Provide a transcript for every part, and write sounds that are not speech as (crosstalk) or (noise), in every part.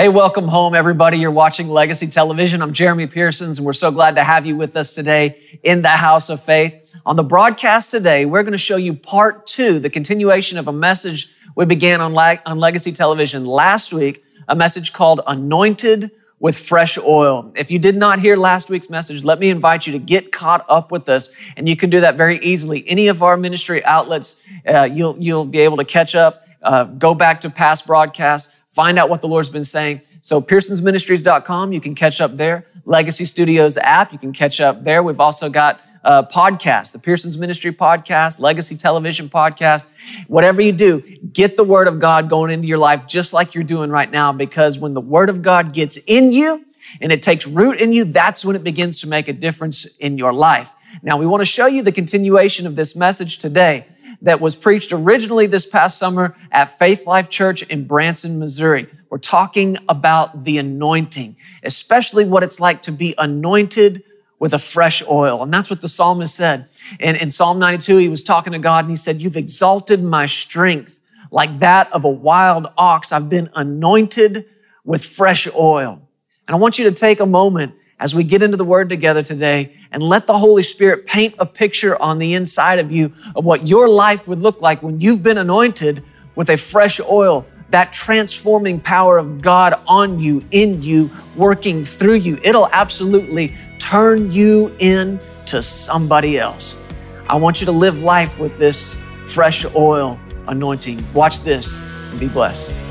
Hey, welcome home, everybody. You're watching Legacy Television. I'm Jeremy Pearsons, and we're so glad to have you with us today in the House of Faith. On the broadcast today, we're going to show you part two, the continuation of a message we began on, on Legacy Television last week, a message called Anointed with Fresh Oil. If you did not hear last week's message, let me invite you to get caught up with us, and you can do that very easily. Any of our ministry outlets, uh, you'll, you'll be able to catch up, uh, go back to past broadcasts find out what the Lord's been saying. So pearsonsministries.com, you can catch up there. Legacy Studios app, you can catch up there. We've also got uh, podcast, the Pearsons Ministry podcast, Legacy Television podcast. Whatever you do, get the Word of God going into your life just like you're doing right now because when the Word of God gets in you and it takes root in you, that's when it begins to make a difference in your life. Now, we want to show you the continuation of this message today that was preached originally this past summer at Faith Life Church in Branson, Missouri. We're talking about the anointing, especially what it's like to be anointed with a fresh oil. And that's what the psalmist said. And in Psalm 92, he was talking to God and he said, You've exalted my strength like that of a wild ox. I've been anointed with fresh oil. And I want you to take a moment as we get into the Word together today and let the Holy Spirit paint a picture on the inside of you of what your life would look like when you've been anointed with a fresh oil, that transforming power of God on you, in you, working through you. It'll absolutely turn you into somebody else. I want you to live life with this fresh oil anointing. Watch this and be blessed.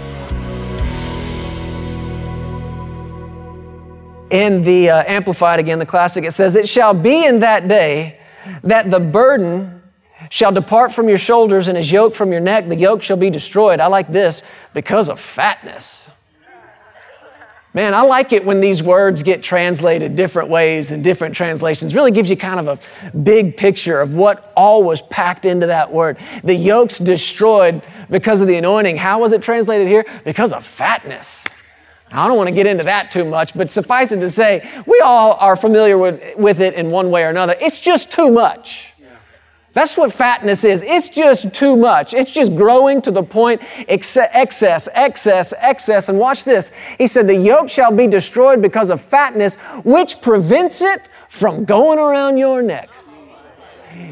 In the uh, Amplified again, the classic, it says, It shall be in that day that the burden shall depart from your shoulders and his yoke from your neck. The yoke shall be destroyed. I like this because of fatness. Man, I like it when these words get translated different ways in different translations. Really gives you kind of a big picture of what all was packed into that word. The yoke's destroyed because of the anointing. How was it translated here? Because of fatness. I don't want to get into that too much, but suffice it to say, we all are familiar with, with it in one way or another. It's just too much. That's what fatness is. It's just too much. It's just growing to the point excess, excess, excess. And watch this. He said, The yoke shall be destroyed because of fatness, which prevents it from going around your neck.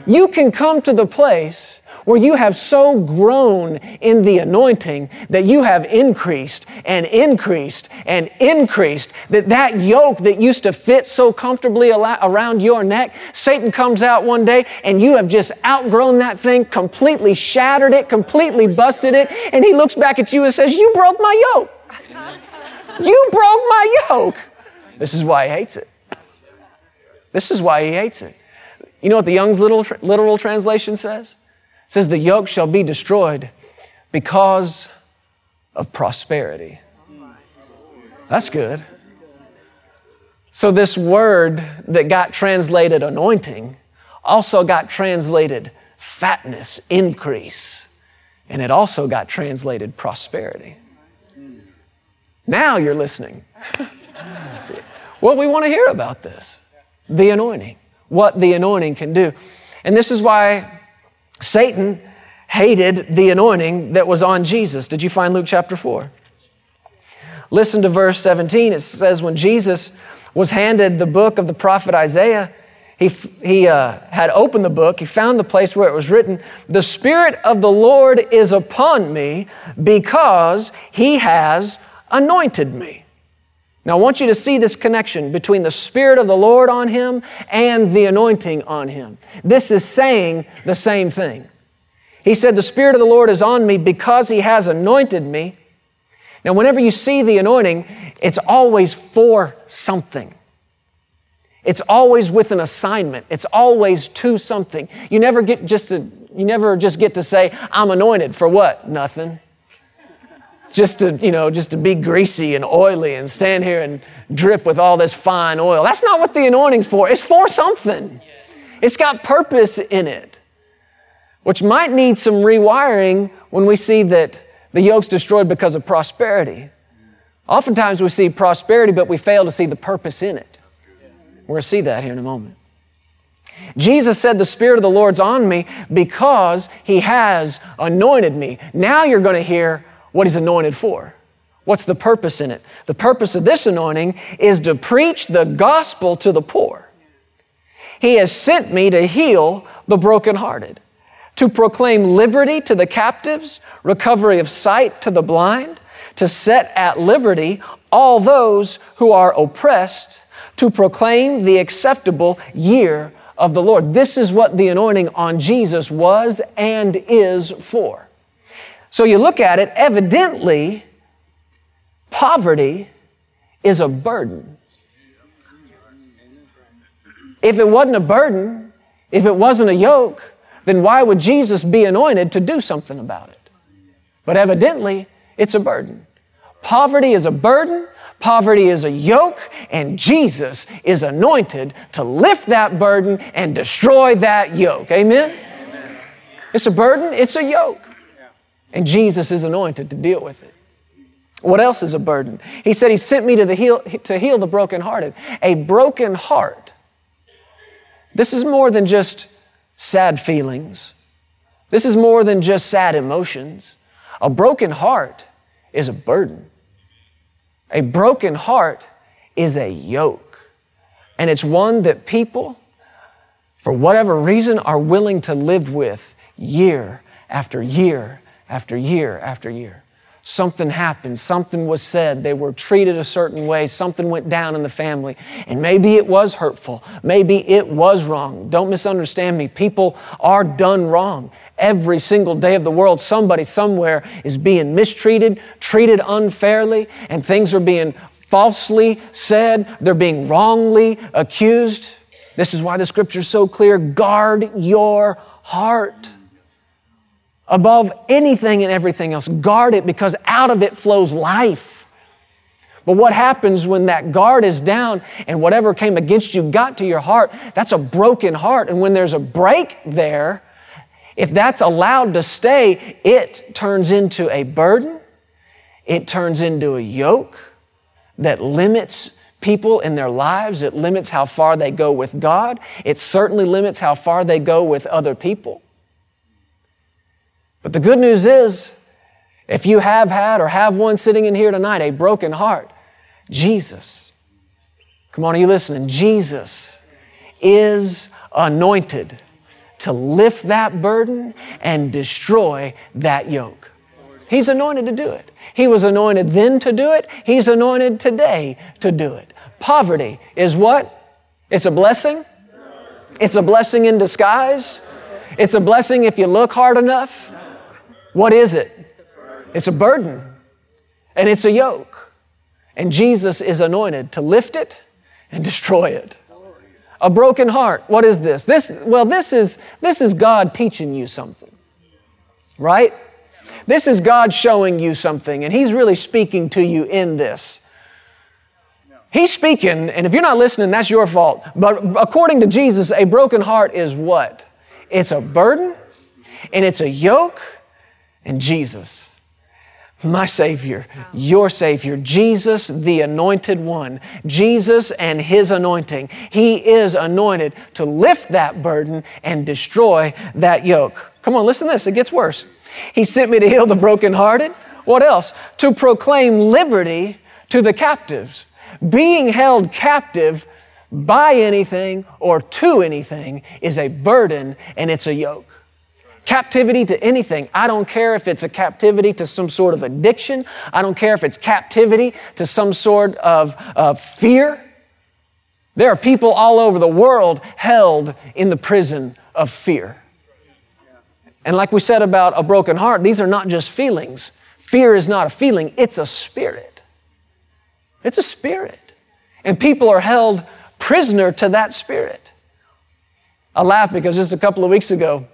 You can come to the place where you have so grown in the anointing that you have increased and increased and increased that that yoke that used to fit so comfortably around your neck, Satan comes out one day and you have just outgrown that thing, completely shattered it, completely busted it, and he looks back at you and says, You broke my yoke. You broke my yoke. This is why he hates it. This is why he hates it. You know what the Young's literal, literal translation says? It says, The yoke shall be destroyed because of prosperity. That's good. So, this word that got translated anointing also got translated fatness, increase, and it also got translated prosperity. Now you're listening. (laughs) well, we want to hear about this the anointing, what the anointing can do. And this is why Satan hated the anointing that was on Jesus. Did you find Luke chapter 4? Listen to verse 17. It says, When Jesus was handed the book of the prophet Isaiah, he, he uh, had opened the book. He found the place where it was written, The Spirit of the Lord is upon me because he has anointed me. Now, I want you to see this connection between the Spirit of the Lord on him and the anointing on him. This is saying the same thing. He said, The Spirit of the Lord is on me because he has anointed me. Now, whenever you see the anointing, it's always for something. It's always with an assignment. It's always to something. You never get just to, you never just get to say, I'm anointed for what? Nothing just to, you know, just to be greasy and oily and stand here and drip with all this fine oil. That's not what the anointing's for. It's for something. It's got purpose in it, which might need some rewiring when we see that the yoke's destroyed because of prosperity. Oftentimes we see prosperity, but we fail to see the purpose in it. We're going to see that here in a moment. Jesus said, The Spirit of the Lord's on me because He has anointed me. Now you're going to hear what he's anointed for. What's the purpose in it? The purpose of this anointing is to preach the gospel to the poor. He has sent me to heal the brokenhearted, to proclaim liberty to the captives, recovery of sight to the blind, to set at liberty all those who are oppressed, to proclaim the acceptable year of the Lord. This is what the anointing on Jesus was and is for. So you look at it, evidently, Poverty is a burden. If it wasn't a burden, if it wasn't a yoke, then why would Jesus be anointed to do something about it? But evidently, it's a burden. Poverty is a burden, poverty is a yoke, and Jesus is anointed to lift that burden and destroy that yoke. Amen? Amen. It's a burden, it's a yoke. And Jesus is anointed to deal with it. What else is a burden? He said, He sent me to, the heal, to heal the brokenhearted. A broken heart. This is more than just sad feelings. This is more than just sad emotions. A broken heart is a burden. A broken heart is a yoke. And it's one that people, for whatever reason, are willing to live with year after year after year after year. Something happened, something was said, they were treated a certain way, something went down in the family, and maybe it was hurtful, maybe it was wrong. Don't misunderstand me. People are done wrong. Every single day of the world, somebody somewhere is being mistreated, treated unfairly, and things are being falsely said, they're being wrongly accused. This is why the scripture is so clear. Guard your heart above anything and everything else. Guard it because out of it flows life. But what happens when that guard is down and whatever came against you got to your heart? That's a broken heart. And when there's a break there, if that's allowed to stay, it turns into a burden, it turns into a yoke that limits people in their lives. It limits how far they go with God. It certainly limits how far they go with other people. But the good news is, if you have had or have one sitting in here tonight, a broken heart, Jesus, come on, are you listening? Jesus is anointed to lift that burden and destroy that yoke. He's anointed to do it. He was anointed then to do it. He's anointed today to do it. Poverty is what? It's a blessing. It's a blessing in disguise. It's a blessing if you look hard enough. What is it? It's a burden and it's a yoke. And Jesus is anointed to lift it and destroy it. A broken heart. What is this? This well this is this is God teaching you something. Right? This is God showing you something and he's really speaking to you in this. He's speaking, and if you're not listening, that's your fault. But according to Jesus, a broken heart is what? It's a burden and it's a yoke and Jesus, my Savior, your Savior, Jesus, the anointed one, Jesus and His anointing. He is anointed to lift that burden and destroy that yoke. Come on, listen to this, it gets worse. He sent me to heal the brokenhearted. What else? To proclaim liberty to the captives. Being held captive by anything or to anything is a burden and it's a yoke. Captivity to anything. I don't care if it's a captivity to some sort of addiction. I don't care if it's captivity to some sort of, of fear. There are people all over the world held in the prison of fear. And like we said about a broken heart, these are not just feelings. Fear is not a feeling, it's a spirit. It's a spirit. And people are held prisoner to that spirit. I laugh because just a couple of weeks ago,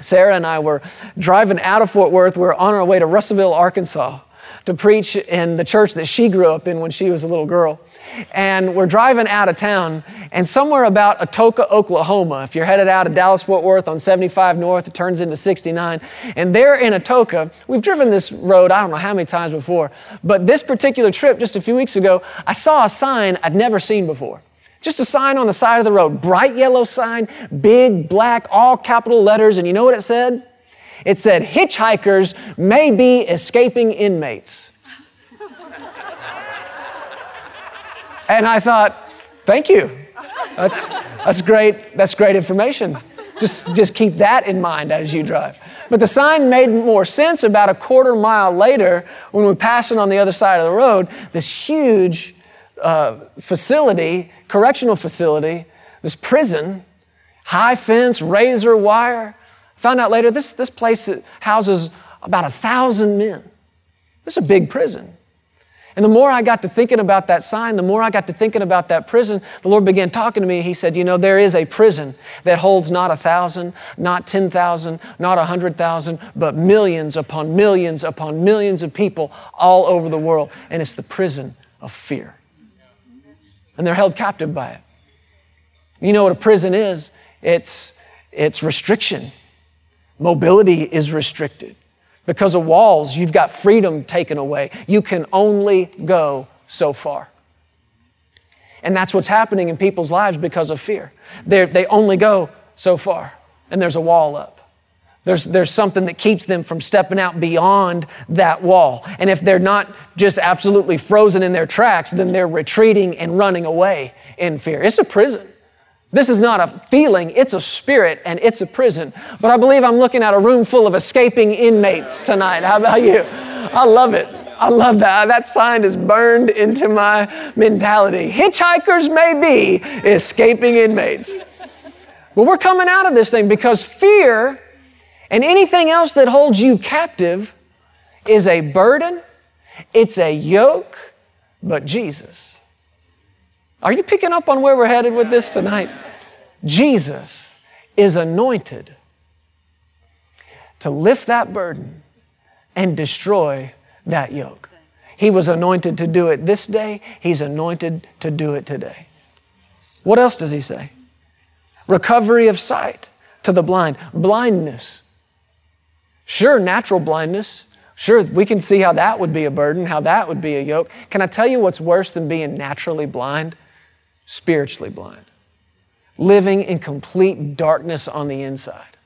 Sarah and I were driving out of Fort Worth. We were on our way to Russellville, Arkansas to preach in the church that she grew up in when she was a little girl. And we're driving out of town, and somewhere about Atoka, Oklahoma, if you're headed out of Dallas Fort Worth on 75 North, it turns into 69. And there in Atoka, we've driven this road I don't know how many times before, but this particular trip just a few weeks ago, I saw a sign I'd never seen before. Just a sign on the side of the road, bright yellow sign, big black, all capital letters, and you know what it said? It said, Hitchhikers may be escaping inmates. (laughs) And I thought, thank you. That's, that's great. That's great information. Just, just keep that in mind as you drive. But the sign made more sense about a quarter mile later when we passed it on the other side of the road. This huge uh, facility, correctional facility, this prison, high fence, razor wire. Found out later this, this place houses about a thousand men. This is a big prison. And the more I got to thinking about that sign, the more I got to thinking about that prison, the Lord began talking to me. He said, You know, there is a prison that holds not a thousand, not 10,000, not a hundred thousand, but millions upon millions upon millions of people all over the world. And it's the prison of fear. And they're held captive by it. You know what a prison is? It's, it's restriction. Mobility is restricted. Because of walls, you've got freedom taken away. You can only go so far. And that's what's happening in people's lives because of fear. They're, they only go so far, and there's a wall up. There's, there's something that keeps them from stepping out beyond that wall. And if they're not just absolutely frozen in their tracks, then they're retreating and running away in fear. It's a prison. This is not a feeling, it's a spirit and it's a prison. But I believe I'm looking at a room full of escaping inmates tonight. How about you? I love it. I love that. That sign is burned into my mentality. Hitchhikers may be escaping inmates. Well, we're coming out of this thing because fear and anything else that holds you captive is a burden, it's a yoke, but Jesus are you picking up on where we're headed with this tonight? Jesus is anointed to lift that burden and destroy that yoke. He was anointed to do it this day, He's anointed to do it today. What else does He say? Recovery of sight to the blind, blindness. Sure, natural blindness. Sure, we can see how that would be a burden, how that would be a yoke. Can I tell you what's worse than being naturally blind? spiritually blind, living in complete darkness on the inside,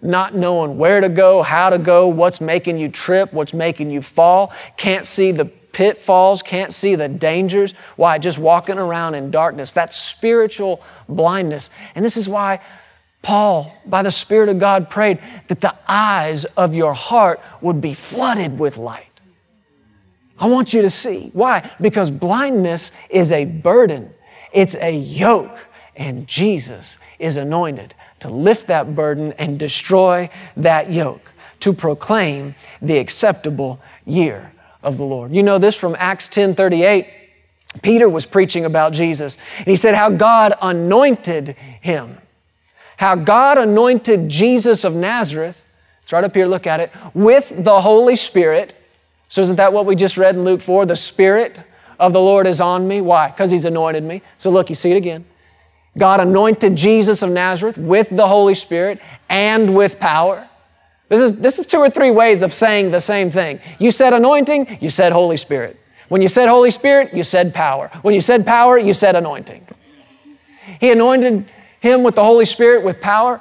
not knowing where to go, how to go, what's making you trip, what's making you fall, can't see the pitfalls, can't see the dangers. Why? Just walking around in darkness. That's spiritual blindness. And this is why Paul, by the Spirit of God, prayed that the eyes of your heart would be flooded with light. I want you to see. Why? Because blindness is a burden it's a yoke, and Jesus is anointed to lift that burden and destroy that yoke, to proclaim the acceptable year of the Lord. You know this from Acts 10 38. Peter was preaching about Jesus, and he said how God anointed him. How God anointed Jesus of Nazareth, it's right up here, look at it, with the Holy Spirit. So, isn't that what we just read in Luke 4? The Spirit of the Lord is on me. Why? Because He's anointed me. So look, you see it again. God anointed Jesus of Nazareth with the Holy Spirit and with power. This is, this is two or three ways of saying the same thing. You said anointing, you said Holy Spirit. When you said Holy Spirit, you said power. When you said power, you said anointing. He anointed him with the Holy Spirit with power,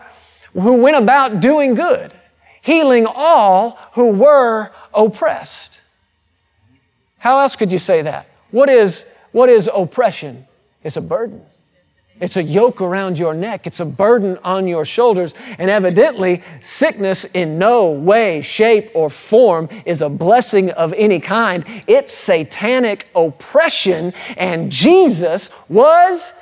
who went about doing good, healing all who were oppressed. How else could you say that? What is, what is oppression? It's a burden. It's a yoke around your neck. It's a burden on your shoulders. And evidently, sickness in no way, shape, or form is a blessing of any kind. It's satanic oppression. And Jesus was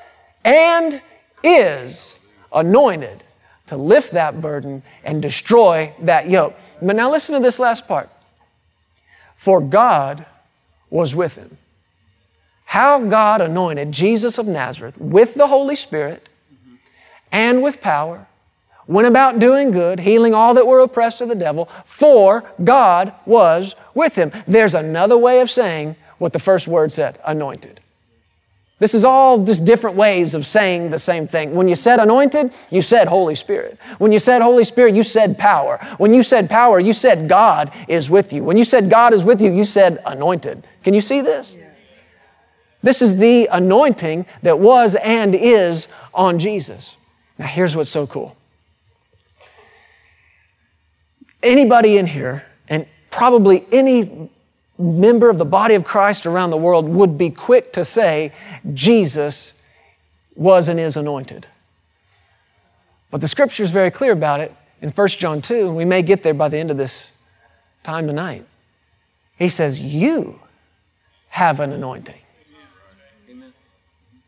and is anointed to lift that burden and destroy that yoke. But now listen to this last part. For God was with him how God anointed Jesus of Nazareth with the Holy Spirit and with power, went about doing good, healing all that were oppressed of the devil, for God was with him. There's another way of saying what the first word said anointed. This is all just different ways of saying the same thing. When you said anointed, you said Holy Spirit. When you said Holy Spirit, you said power. When you said power, you said God is with you. When you said God is with you, you said anointed. Can you see this? This is the anointing that was and is on Jesus. Now, here's what's so cool. Anybody in here, and probably any member of the body of Christ around the world would be quick to say, Jesus was and is anointed. But the scripture is very clear about it in 1 John 2, and we may get there by the end of this time tonight. He says, You have an anointing.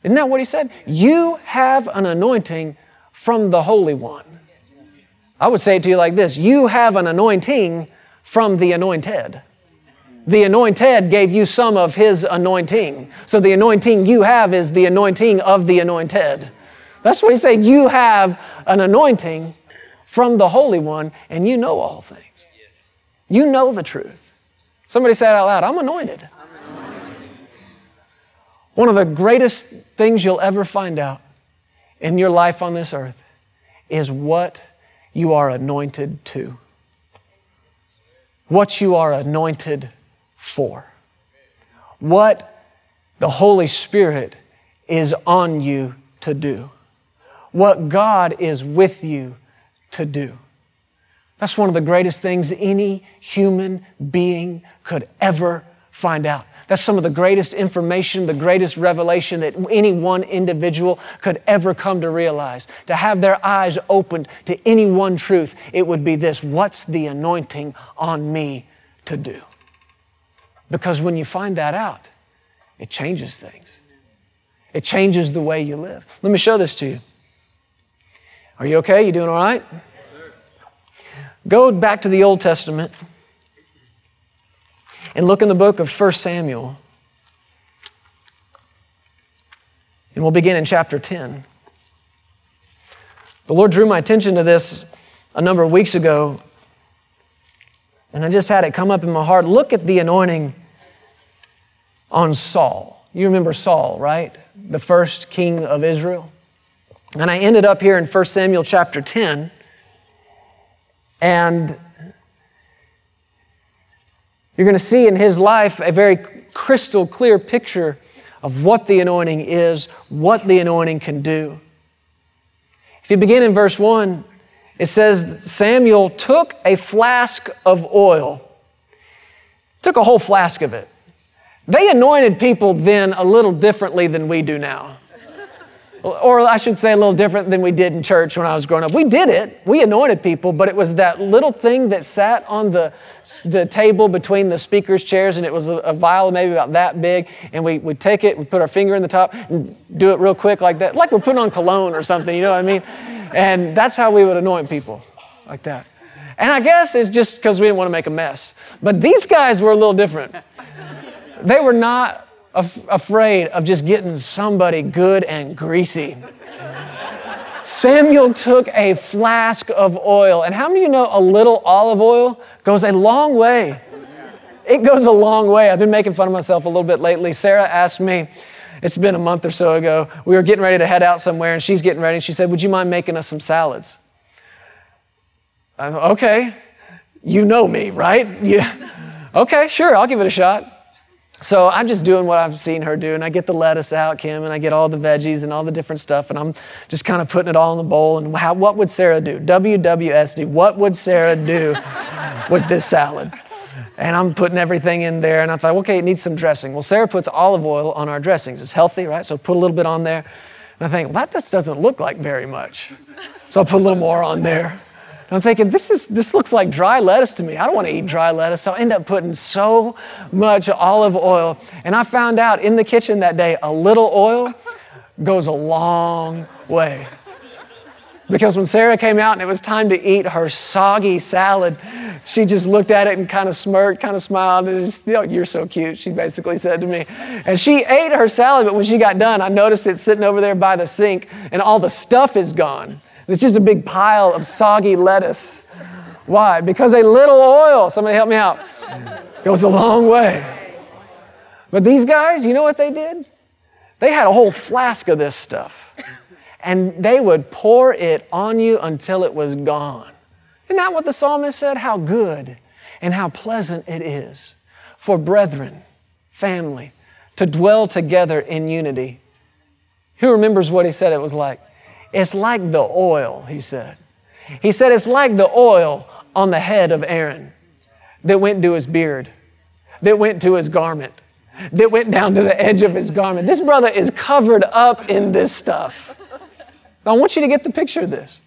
Isn't that what he said? You have an anointing from the Holy One. I would say it to you like this You have an anointing from the anointed. The anointed gave you some of his anointing. So the anointing you have is the anointing of the anointed. That's what he said. You have an anointing from the Holy One, and you know all things. You know the truth. Somebody said out loud, I'm anointed. One of the greatest things you'll ever find out in your life on this earth is what you are anointed to. What you are anointed for. What the Holy Spirit is on you to do. What God is with you to do. That's one of the greatest things any human being could ever find out. That's some of the greatest information, the greatest revelation that any one individual could ever come to realize. To have their eyes opened to any one truth, it would be this What's the anointing on me to do? Because when you find that out, it changes things. It changes the way you live. Let me show this to you. Are you okay? You doing all right? Go back to the Old Testament and look in the book of 1 Samuel. And we'll begin in chapter 10. The Lord drew my attention to this a number of weeks ago, and I just had it come up in my heart. Look at the anointing on Saul. You remember Saul, right? The first king of Israel. And I ended up here in 1 Samuel chapter 10. And you're going to see in his life a very crystal clear picture of what the anointing is, what the anointing can do. If you begin in verse 1, it says Samuel took a flask of oil, took a whole flask of it. They anointed people then a little differently than we do now or I should say a little different than we did in church when I was growing up. We did it. We anointed people, but it was that little thing that sat on the, the table between the speaker's chairs, and it was a, a vial maybe about that big, and we would take it, we put our finger in the top, and do it real quick like that, like we're putting on cologne or something, you know what I mean? And that's how we would anoint people, like that. And I guess it's just because we didn't want to make a mess. But these guys were a little different. They were not af- afraid of just getting somebody good and greasy. Samuel took a flask of oil. And how many of you know a little olive oil goes a long way? It goes a long way. I've been making fun of myself a little bit lately. Sarah asked me, it's been a month or so ago, we were getting ready to head out somewhere, and she's getting ready. And she said, Would you mind making us some salads? I thought, Okay, you know me, right? Yeah. Okay, sure, I'll give it a shot. So I'm just doing what I've seen her do, and I get the lettuce out, Kim, and I get all the veggies and all the different stuff, and I'm just kind of putting it all in the bowl. And how, what would Sarah do? WWSD. What would Sarah do (laughs) with this salad? And I'm putting everything in there, and I thought, okay, it needs some dressing. Well, Sarah puts olive oil on our dressings. It's healthy, right? So put a little bit on there. And I think, well, that just doesn't look like very much. So I put a little more on there. And I'm thinking, this, is, this looks like dry lettuce to me. I don't want to eat dry lettuce. So I end up putting so much olive oil. And I found out in the kitchen that day, a little oil goes a long way. Because when Sarah came out and it was time to eat her soggy salad, she just looked at it and kind of smirked, kind of smiled, and just, you know, you're so cute, she basically said to me. And she ate her salad, but when she got done, I noticed it sitting over there by the sink, and all the stuff is gone. It's just a big pile of soggy lettuce. Why? Because a little oil, somebody help me out, goes a long way. But these guys, you know what they did? They had a whole flask of this stuff. And they would pour it on you until it was gone. Isn't that what the psalmist said? How good and how pleasant it is for brethren, family, to dwell together in unity. Who remembers what he said it was like? It's like the oil, he said. He said, It's like the oil on the head of Aaron that went to his beard. that went to his garment, that went down to the edge of his garment. This brother is covered up in this stuff. I want you to get the picture of this.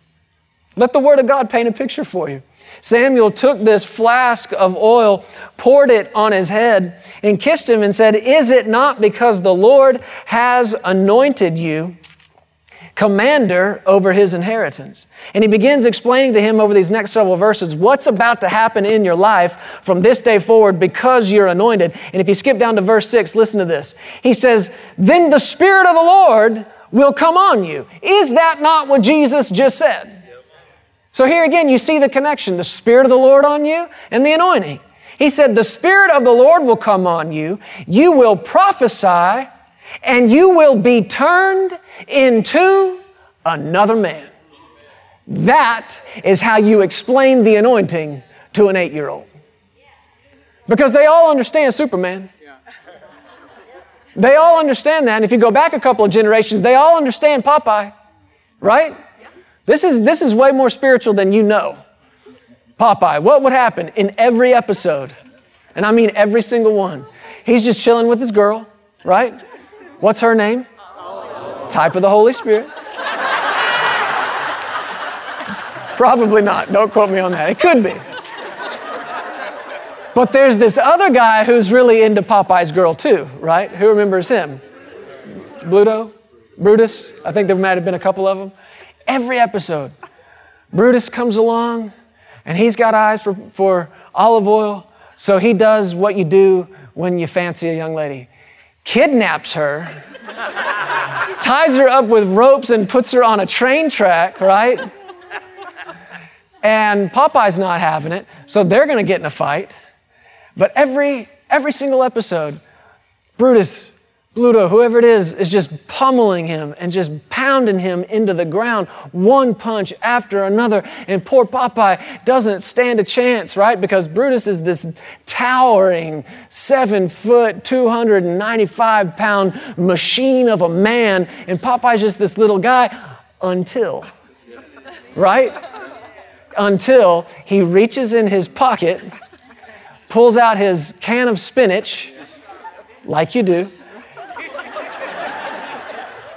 Let the Word of God paint a picture for you. Samuel took this flask of oil, poured it on his head, and kissed him and said, Is it not because the Lord has anointed you commander over his inheritance? And he begins explaining to him over these next several verses what's about to happen in your life from this day forward because you're anointed. And if you skip down to verse 6, listen to this. He says, Then the Spirit of the Lord will come on you. Is that not what Jesus just said? So here again, you see the connection the Spirit of the Lord on you and the anointing. He said, The Spirit of the Lord will come on you, you will prophesy, and you will be turned into another man. That is how you explain the anointing to an eight year old. Because they all understand Superman. They all understand that. And if you go back a couple of generations, they all understand Popeye, right? This is, this is way more spiritual than you know. Popeye, what would happen in every episode? And I mean every single one. He's just chilling with his girl, right? What's her name? Type of the Holy Spirit. Probably not. Don't quote me on that. It could be. But there's this other guy who's really into Popeye's girl too, right? Who remembers him? Bluto? Brutus? I think there might have been a couple of them. Every episode, Brutus comes along and he's got eyes for, for Olive Oyl. So he does what you do when you fancy a young lady kidnaps her, ties her up with ropes, and puts her on a train track, right? And Popeye's not having it, so they're gonna get in a fight. But every, every single episode, Brutus Bluto, whoever it is, is just pummeling him and just pounding him into the ground, one punch after another. And poor Popeye doesn't stand a chance, right? Because Brutus is this towering, seven foot, 295 pound machine of a man, and Popeye's just this little guy until, right? Until he reaches in his pocket, pulls out his can of spinach, like you do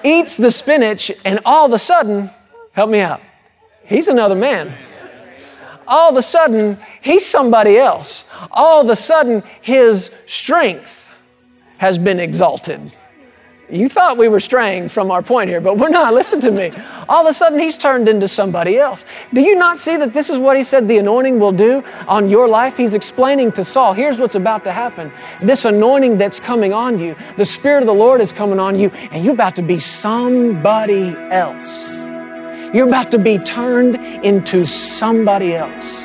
eats the spinach, and all of a sudden, help me out, he's another man. All of a sudden, he's somebody else. All of a sudden, his strength has been exalted. You thought we were straying from our point here, but we're not. Listen to me. All of a sudden, he's turned into somebody else. Do you not see that this is what he said the anointing will do on your life? He's explaining to Saul, here's what's about to happen. This anointing that's coming on you, the Spirit of the Lord is coming on you, and you're about to be somebody else. You're about to be turned into somebody else.